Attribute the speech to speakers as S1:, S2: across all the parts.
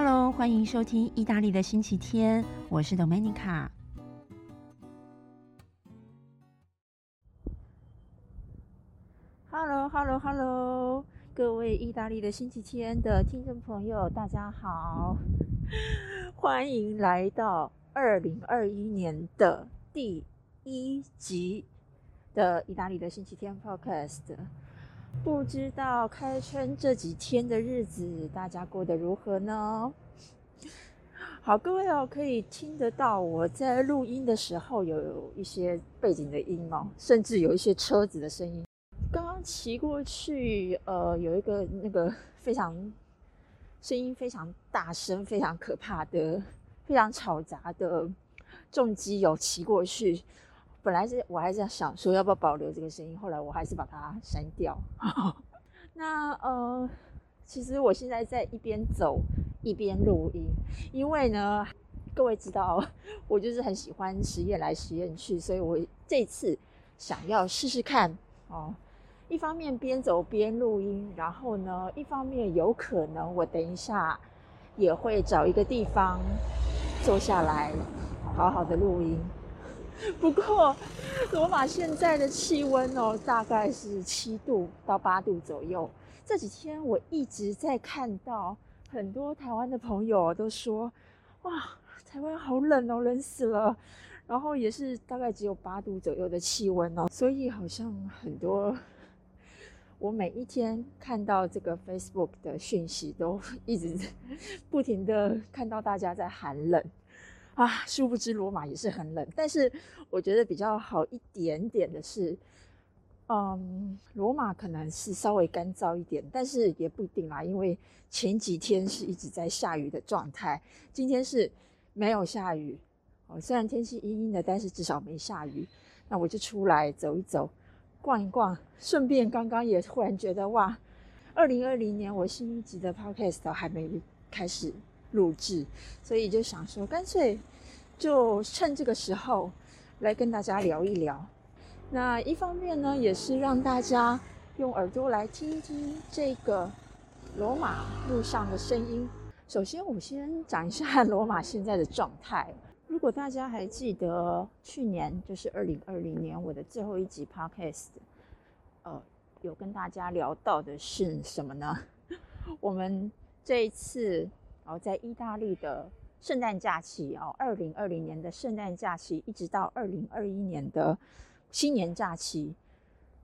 S1: Hello，欢迎收听意大利的星期天，我是 Domenica。Hello，Hello，Hello，各位意大利的星期天的听众朋友，大家好，欢迎来到二零二一年的第一集的意大利的星期天 Podcast。不知道开春这几天的日子，大家过得如何呢？好，各位哦，可以听得到我在录音的时候有一些背景的音哦，甚至有一些车子的声音。刚刚骑过去，呃，有一个那个非常声音非常大声、非常可怕的、非常吵杂的重机有骑过去。本来是我还是想说要不要保留这个声音，后来我还是把它删掉。那呃，其实我现在在一边走一边录音，因为呢，各位知道我就是很喜欢实验来实验去，所以我这次想要试试看哦。一方面边走边录音，然后呢，一方面有可能我等一下也会找一个地方坐下来好好的录音。不过，罗马现在的气温哦，大概是七度到八度左右。这几天我一直在看到很多台湾的朋友都说：“哇，台湾好冷哦，冷死了。”然后也是大概只有八度左右的气温哦，所以好像很多我每一天看到这个 Facebook 的讯息，都一直 不停的看到大家在寒冷。啊，殊不知罗马也是很冷，但是我觉得比较好一点点的是，嗯，罗马可能是稍微干燥一点，但是也不一定啦，因为前几天是一直在下雨的状态，今天是没有下雨，哦，虽然天气阴阴的，但是至少没下雨。那我就出来走一走，逛一逛，顺便刚刚也忽然觉得哇，二零二零年我新一集的 Podcast 还没开始。录制，所以就想说，干脆就趁这个时候来跟大家聊一聊。那一方面呢，也是让大家用耳朵来听一听这个罗马路上的声音。首先，我先讲一下罗马现在的状态。如果大家还记得去年，就是二零二零年我的最后一集 Podcast，呃，有跟大家聊到的是什么呢？我们这一次。然后在意大利的圣诞假期哦，二零二零年的圣诞假期，一直到二零二一年的新年假期，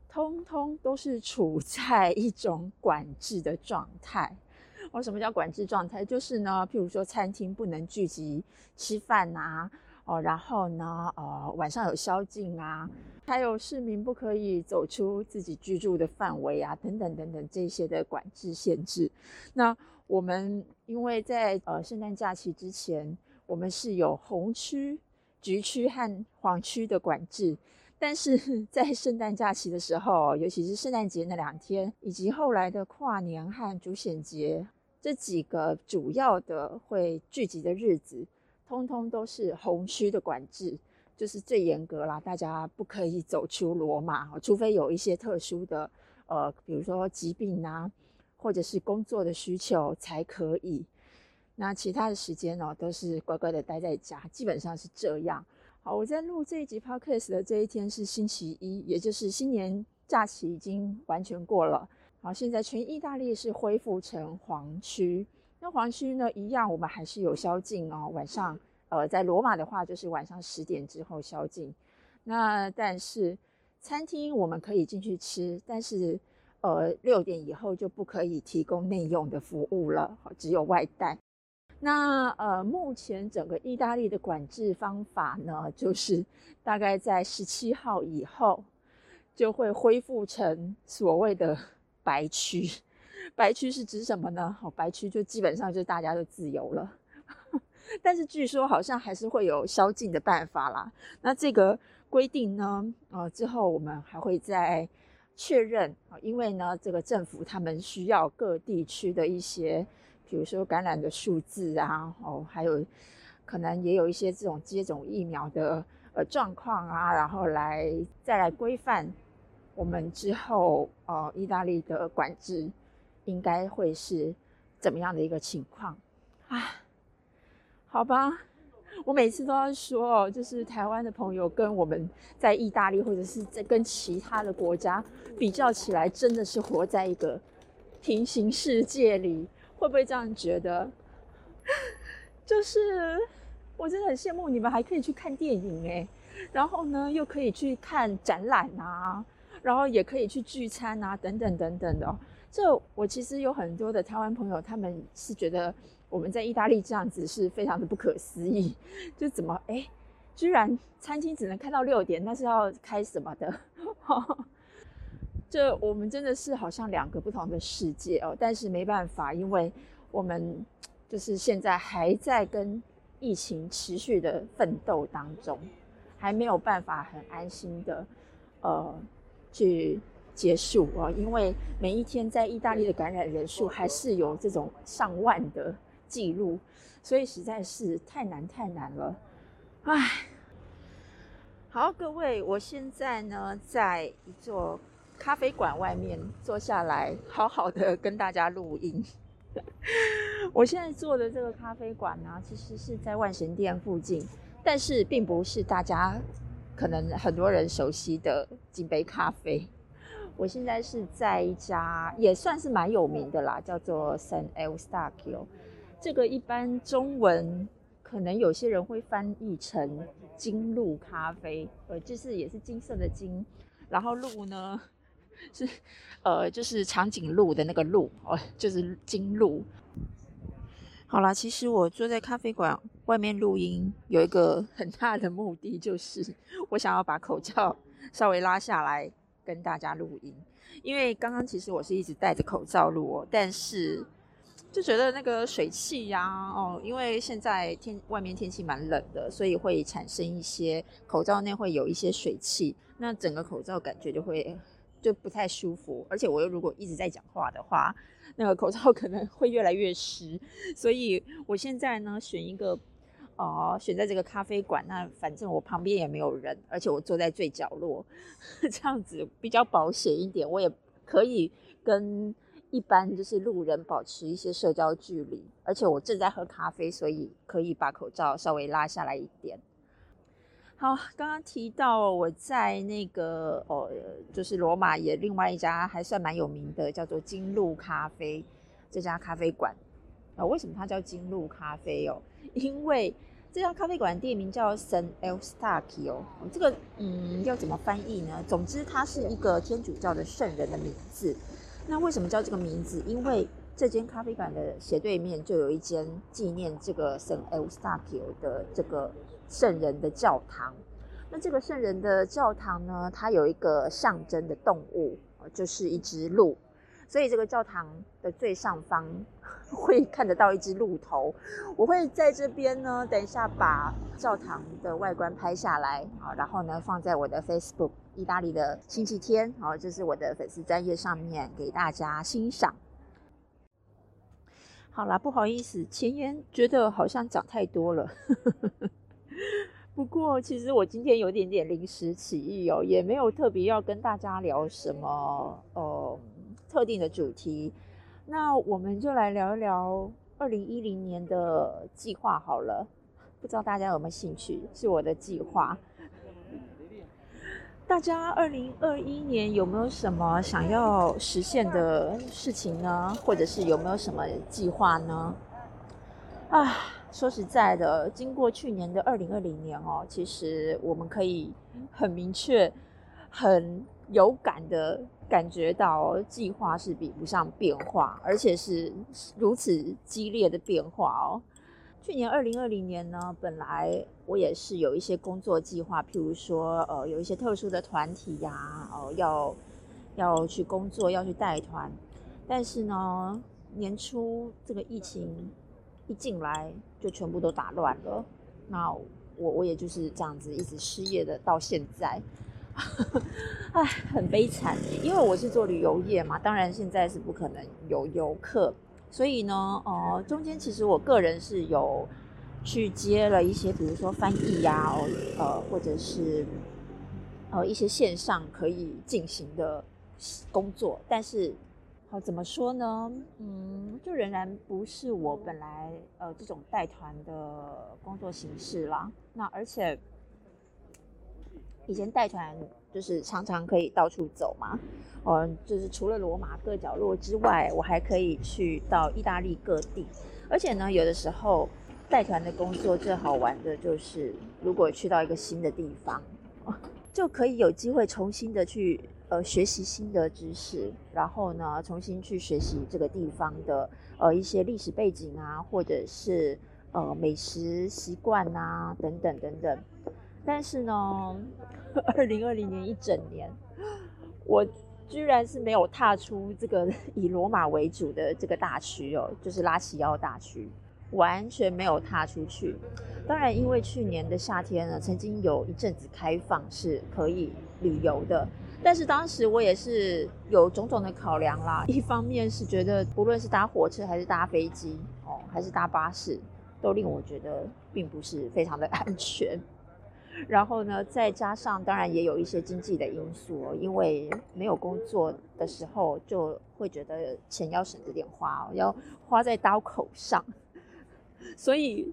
S1: 通通都是处在一种管制的状态。哦，什么叫管制状态？就是呢，譬如说餐厅不能聚集吃饭呐，哦，然后呢，呃，晚上有宵禁啊，还有市民不可以走出自己居住的范围啊，等等等等这些的管制限制。那我们因为在呃圣诞假期之前，我们是有红区、橘区和黄区的管制，但是在圣诞假期的时候，尤其是圣诞节那两天，以及后来的跨年和主显节这几个主要的会聚集的日子，通通都是红区的管制，就是最严格啦，大家不可以走出罗马，除非有一些特殊的呃，比如说疾病啊。或者是工作的需求才可以，那其他的时间呢，都是乖乖的待在家，基本上是这样。好，我在录这一集 podcast 的这一天是星期一，也就是新年假期已经完全过了。好，现在全意大利是恢复成黄区，那黄区呢，一样我们还是有宵禁哦。晚上，呃，在罗马的话就是晚上十点之后宵禁。那但是餐厅我们可以进去吃，但是。呃，六点以后就不可以提供内用的服务了，只有外带。那呃，目前整个意大利的管制方法呢，就是大概在十七号以后就会恢复成所谓的 白区。白区是指什么呢？哦，白区就基本上就大家都自由了，但是据说好像还是会有宵禁的办法啦。那这个规定呢，呃，之后我们还会在。确认啊，因为呢，这个政府他们需要各地区的一些，比如说感染的数字啊，哦，还有可能也有一些这种接种疫苗的呃状况啊，然后来再来规范我们之后呃意大利的管制应该会是怎么样的一个情况。啊，好吧，我每次都要说哦，就是台湾的朋友跟我们在意大利或者是在跟其他的国家比较起来，真的是活在一个平行世界里，会不会这样觉得？就是我真的很羡慕你们还可以去看电影哎，然后呢又可以去看展览啊，然后也可以去聚餐啊，等等等等的。这我其实有很多的台湾朋友，他们是觉得我们在意大利这样子是非常的不可思议，就怎么哎，居然餐厅只能开到六点，那是要开什么的？这我们真的是好像两个不同的世界哦。但是没办法，因为我们就是现在还在跟疫情持续的奋斗当中，还没有办法很安心的呃去。结束啊！因为每一天在意大利的感染人数还是有这种上万的记录，所以实在是太难太难了。唉，好，各位，我现在呢在一座咖啡馆外面坐下来，好好的跟大家录音。我现在坐的这个咖啡馆呢，其实是在万神殿附近，但是并不是大家可能很多人熟悉的金杯咖啡。我现在是在一家也算是蛮有名的啦，叫做 San El Staccio。这个一般中文可能有些人会翻译成金鹿咖啡，呃，就是也是金色的金，然后鹿呢 是呃就是长颈鹿的那个鹿哦，就是金鹿。好啦，其实我坐在咖啡馆外面录音有一个 很大的目的，就是我想要把口罩 稍微拉下来。跟大家录音，因为刚刚其实我是一直戴着口罩录哦，但是就觉得那个水汽呀，哦，因为现在天外面天气蛮冷的，所以会产生一些口罩内会有一些水汽，那整个口罩感觉就会就不太舒服，而且我又如果一直在讲话的话，那个口罩可能会越来越湿，所以我现在呢选一个。哦，选在这个咖啡馆，那反正我旁边也没有人，而且我坐在最角落，这样子比较保险一点，我也可以跟一般就是路人保持一些社交距离，而且我正在喝咖啡，所以可以把口罩稍微拉下来一点。好，刚刚提到我在那个哦，就是罗马也另外一家还算蛮有名的，叫做金鹿咖啡这家咖啡馆。啊，为什么它叫金鹿咖啡哦？因为这家咖啡馆店名叫 San e l s t a c i o 这个嗯要怎么翻译呢？总之，它是一个天主教的圣人的名字。那为什么叫这个名字？因为这间咖啡馆的斜对面就有一间纪念这个 San El Staccio 的这个圣人的教堂。那这个圣人的教堂呢，它有一个象征的动物，就是一只鹿。所以这个教堂的最上方会看得到一只鹿头，我会在这边呢，等一下把教堂的外观拍下来啊，然后呢放在我的 Facebook 意大利的星期天啊，这是我的粉丝专页上面给大家欣赏。好啦，不好意思，前言觉得好像讲太多了，不过其实我今天有点点临时起意哦，也没有特别要跟大家聊什么哦。特定的主题，那我们就来聊一聊二零一零年的计划好了。不知道大家有没有兴趣？是我的计划。大家二零二一年有没有什么想要实现的事情呢？或者是有没有什么计划呢？啊，说实在的，经过去年的二零二零年哦，其实我们可以很明确、很有感的。感觉到计划是比不上变化，而且是如此激烈的变化哦。去年二零二零年呢，本来我也是有一些工作计划，譬如说，呃，有一些特殊的团体呀，哦，要要去工作，要去带团。但是呢，年初这个疫情一进来，就全部都打乱了。那我我也就是这样子一直失业的到现在。唉，很悲惨，因为我是做旅游业嘛，当然现在是不可能有游客，所以呢，呃，中间其实我个人是有去接了一些，比如说翻译呀，呃，或者是呃一些线上可以进行的工作，但是怎么说呢？嗯，就仍然不是我本来呃这种带团的工作形式啦。那而且以前带团就是常常可以到处走嘛，嗯，就是除了罗马各角落之外，我还可以去到意大利各地。而且呢，有的时候带团的工作最好玩的就是，如果去到一个新的地方，就可以有机会重新的去。呃，学习新的知识，然后呢，重新去学习这个地方的呃一些历史背景啊，或者是呃美食习惯啊，等等等等。但是呢，二零二零年一整年，我居然是没有踏出这个 以罗马为主的这个大区哦，就是拉齐奥大区，完全没有踏出去。当然，因为去年的夏天呢，曾经有一阵子开放是可以旅游的。但是当时我也是有种种的考量啦，一方面是觉得不论是搭火车还是搭飞机哦，还是搭巴士，都令我觉得并不是非常的 安全。然后呢，再加上当然也有一些经济的因素，因为没有工作的时候就会觉得钱要省着点花，要花在刀口上。所以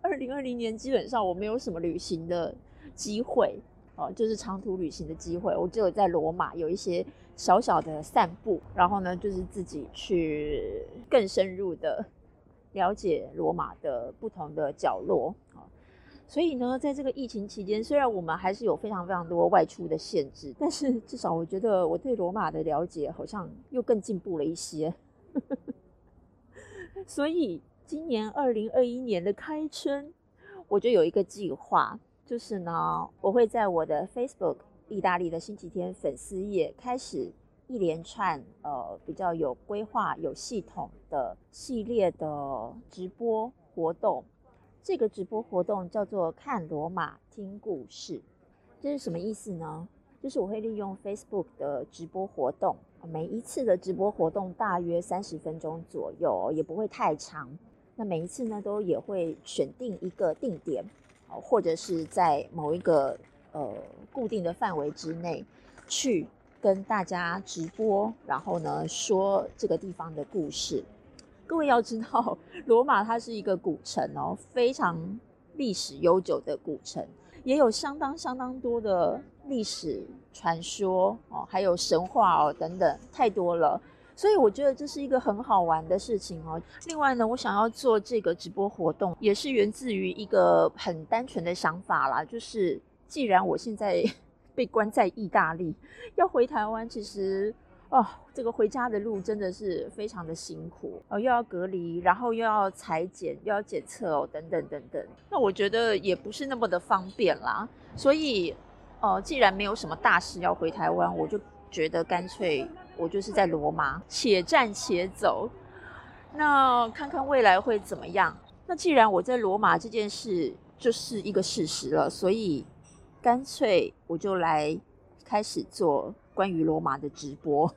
S1: 二零二零年基本上我没有什么旅行的机会。哦，就是长途旅行的机会，我只有在罗马有一些小小的散步，然后呢，就是自己去更深入的了解罗马的不同的角落啊。所以呢，在这个疫情期间，虽然我们还是有非常非常多外出的限制，但是至少我觉得我对罗马的了解好像又更进步了一些。所以今年二零二一年的开春，我就有一个计划。就是呢，我会在我的 Facebook 意大利的星期天粉丝页开始一连串呃比较有规划、有系统的系列的直播活动。这个直播活动叫做“看罗马听故事”，这是什么意思呢？就是我会利用 Facebook 的直播活动，每一次的直播活动大约三十分钟左右，也不会太长。那每一次呢，都也会选定一个定点。或者是在某一个呃固定的范围之内，去跟大家直播，然后呢说这个地方的故事。各位要知道，罗马它是一个古城哦，非常历史悠久的古城，也有相当相当多的历史传说哦，还有神话哦等等，太多了。所以我觉得这是一个很好玩的事情哦。另外呢，我想要做这个直播活动，也是源自于一个很单纯的想法啦，就是既然我现在 被关在意大利，要回台湾，其实哦，这个回家的路真的是非常的辛苦哦，又要隔离，然后又要裁剪，又要检测哦，等等等等。那我觉得也不是那么的方便啦。所以，呃，既然没有什么大事要回台湾，我就觉得干脆。我就是在罗马，且战且走，那看看未来会怎么样。那既然我在罗马这件事就是一个事实了，所以干脆我就来开始做关于罗马的直播。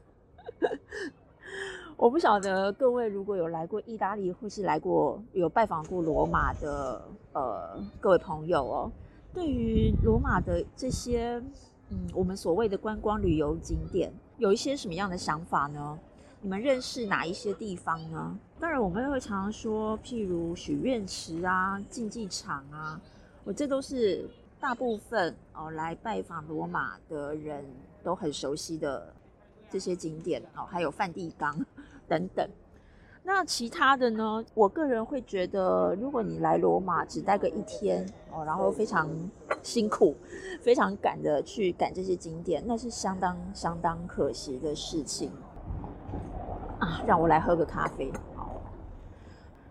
S1: 我不晓得各位如果有来过意大利，或是来过有拜访过罗马的呃各位朋友哦，对于罗马的这些嗯我们所谓的观光旅游景点。有一些什么样的想法呢？你们认识哪一些地方呢？当然，我们会常常说，譬如许愿池啊、竞技场啊，我这都是大部分哦来拜访罗马的人都很熟悉的这些景点哦，还有梵蒂冈 等等。那其他的呢？我个人会觉得，如果你来罗马只待个一天哦，然后非常辛苦、非常赶的去赶这些景点，那是相当相当可惜的事情啊！让我来喝个咖啡。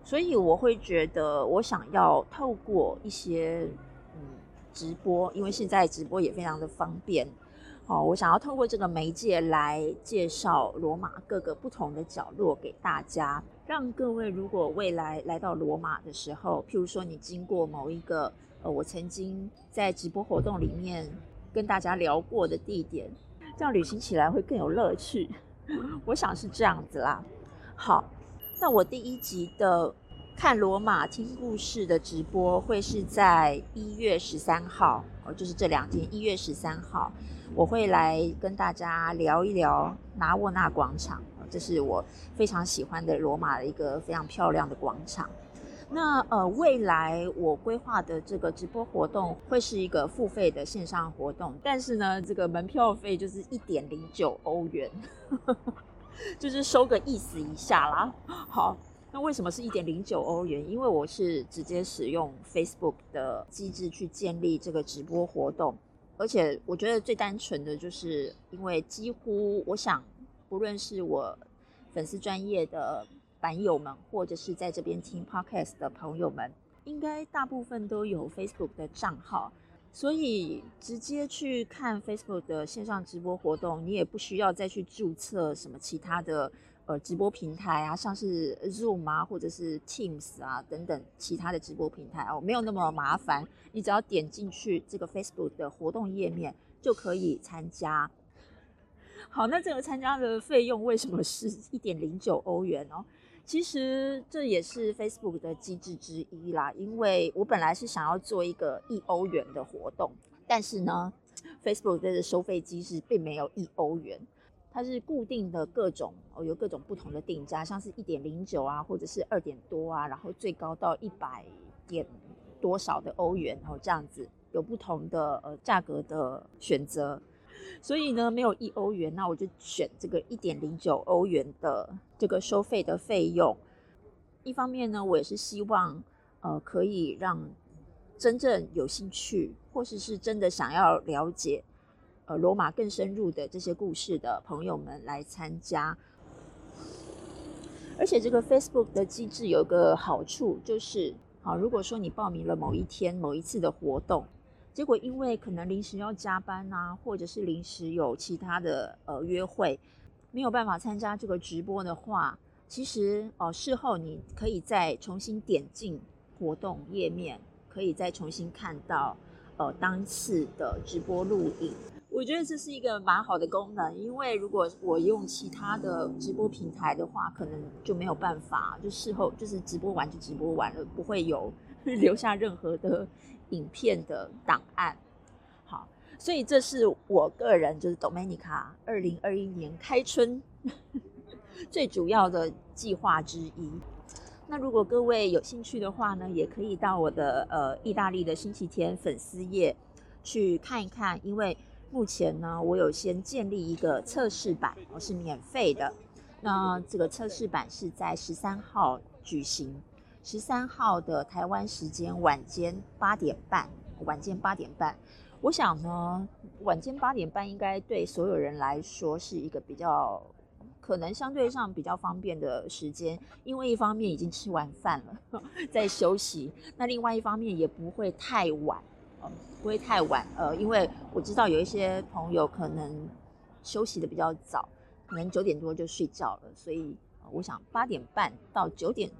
S1: 所以我会觉得，我想要透过一些嗯直播，因为现在直播也非常的方便。哦，我想要透过这个媒介来介绍罗马各个不同的角落给大家，让各位如果未来来到罗马的时候，譬如说你经过某一个呃，我曾经在直播活动里面跟大家聊过的地点，这样旅行起来会更有乐趣。我想是这样子啦。好，那我第一集的看罗马听故事的直播会是在一月十三号，哦，就是这两天，一月十三号。我会来跟大家聊一聊拿沃纳广场，这是我非常喜欢的罗马的一个非常漂亮的广场。那呃，未来我规划的这个直播活动会是一个付费的线上活动，但是呢，这个门票费就是一点零九欧元，就是收个意思一下啦。好，那为什么是一点零九欧元？因为我是直接使用 Facebook 的机制去建立这个直播活动，而且我觉得最单纯的就是因为几乎我想，不论是我粉丝专业的。版友们，或者是在这边听 podcast 的朋友们，应该大部分都有 Facebook 的账号，所以直接去看 Facebook 的线上直播活动，你也不需要再去注册什么其他的呃直播平台啊，像是 Zoom 啊，或者是 Teams 啊等等其他的直播平台哦，没有那么麻烦，你只要点进去这个 Facebook 的活动页面就可以参加。好，那这个参加的费用为什么是一点零九欧元哦？其实这也是 Facebook 的机制之一啦，因为我本来是想要做一个一欧元的活动，但是呢，Facebook 的收费机制并没有一欧元，它是固定的各种哦，有各种不同的定价，像是一点零九啊，或者是二点多啊，然后最高到一百点多少的欧元，然后这样子有不同的呃价格的选择。所以呢，没有一欧元，那我就选这个一点零九欧元的这个收费的费用。一方面呢，我也是希望，呃，可以让真正有兴趣或者是真的想要了解，呃，罗马更深入的这些故事的朋友们来参加。而且这个 Facebook 的机制有个好处，就是，好，如果说你报名了某一天某一次的活动。结果因为可能临时要加班呐，或者是临时有其他的呃约会，没有办法参加这个直播的话，其实哦事后你可以再重新点进活动页面，可以再重新看到呃当次的直播录影。我觉得这是一个蛮好的功能，因为如果我用其他的直播平台的话，可能就没有办法，就事后就是直播完就直播完了，不会有 留下任何的。影片的档案，好，所以这是我个人就是 Domenica 二零二一年开春 最主要的计划之一。那如果各位有兴趣的话呢，也可以到我的呃意大利的星期天粉丝页去看一看，因为目前呢，我有先建立一个测试版，我是免费的。那这个测试版是在十三号举行。十三号的台湾时间晚间八点半，晚间八点半，我想呢，晚间八点半应该对所有人来说是一个比较可能相对上比较方便的时间，因为一方面已经吃完饭了，在休息，那另外一方面也不会太晚，不会太晚，呃，因为我知道有一些朋友可能休息的比较早，可能九点多就睡觉了，所以我想八点半到九点。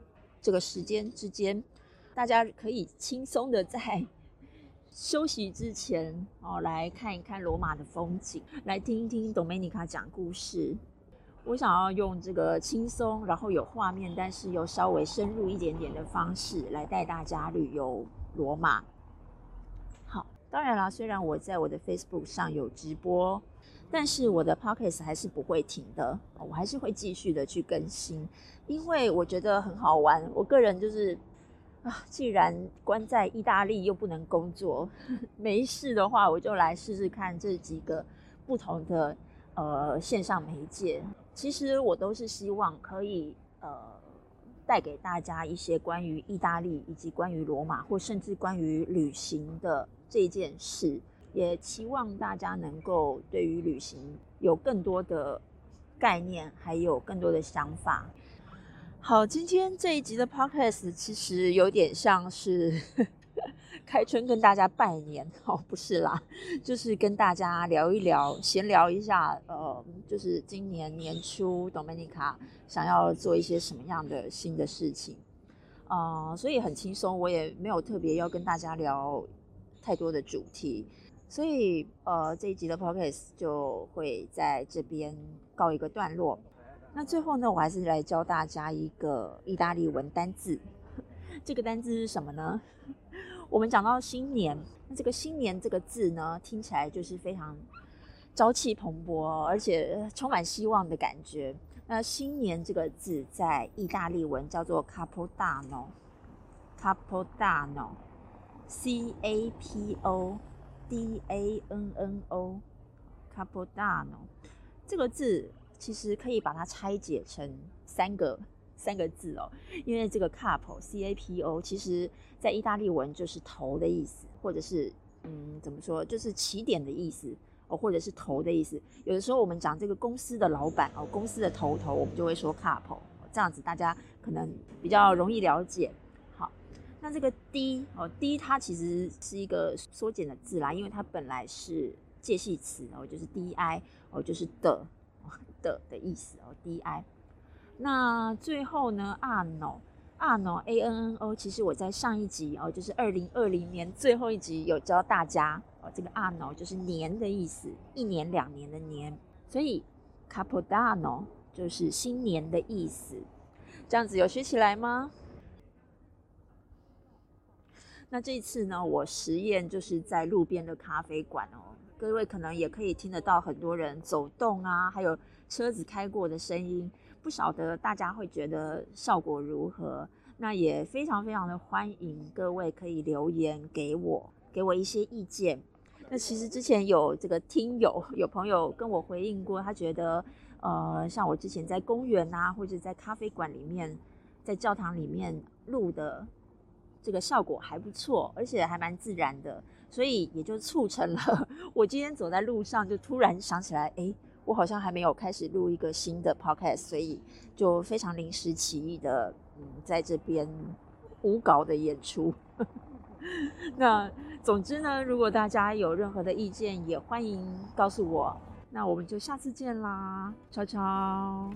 S1: 这个时间之间，大家可以轻松的在休息之前哦，来看一看罗马的风景，来听一听 Domenica 讲故事。我想要用这个轻松，然后有画面，但是又稍微深入一点点的方式来带大家旅游罗马。当然啦，虽然我在我的 Facebook 上有直播。但是我的 p o c k e t 还是不会停的，我还是会继续的去更新，因为我觉得很好玩。我个人就是啊，既然关在意大利又不能工作，没事的话，我就来试试看这几个不同的呃线上媒介。其实我都是希望可以呃带给大家一些关于意大利以及关于罗马，或甚至关于旅行的这件事。也期望大家能够对于旅行有更多的概念，还有更多的想法。好，今天这一集的 podcast 其实有点像是开春跟大家拜年 哦，不是啦，就是跟大家聊一聊，闲聊一下，呃，就是今年年初 Domenica 想要做一些什么样的新的事情啊，所以很轻松，我也没有特别要跟大家聊太多的主题。所以，呃，这一集的 podcast 就会在这边告一个段落。那最后呢，我还是来教大家一个意大利文单字。这个单字是什么呢？我们讲到新年，那这个新年这个字呢，听起来就是非常朝气蓬勃，而且充满希望的感觉。那新年这个字在意大利文叫做 Capodanno，Capodanno，C A P O D A N N O，Capodanno 这个字其实可以把它拆解成三个三个字哦，因为这个 Capo C A P O 其实在意大利文就是头的意思，或者是嗯怎么说，就是起点的意思。哦，或者是头的意思。有的时候我们讲这个公司的老板哦，公司的头头，我们就会说 capo，这样子大家可能比较容易了解。好，那这个 D 哦，D 它其实是一个缩减的字啦，因为它本来是介系词哦，就是 di 哦，就是的的的意思哦，di。那最后呢，ano。a n o a n n o，其实我在上一集哦，就是二零二零年最后一集有教大家哦，这个 a n o 就是年的意思，一年两年的年，所以 capodanno 就是新年的意思。这样子有学起来吗？那这一次呢，我实验就是在路边的咖啡馆哦，各位可能也可以听得到很多人走动啊，还有车子开过的声音。不晓得大家会觉得效果如何？那也非常非常的欢迎各位可以留言给我，给我一些意见。那其实之前有这个听友有朋友跟我回应过，他觉得呃，像我之前在公园啊，或者在咖啡馆里面，在教堂里面录的这个效果还不错，而且还蛮自然的，所以也就促成了 我今天走在路上就突然想起来，哎。我好像还没有开始录一个新的 podcast，所以就非常临时起意的，嗯，在这边无稿的演出。那总之呢，如果大家有任何的意见，也欢迎告诉我。那我们就下次见啦，悄悄。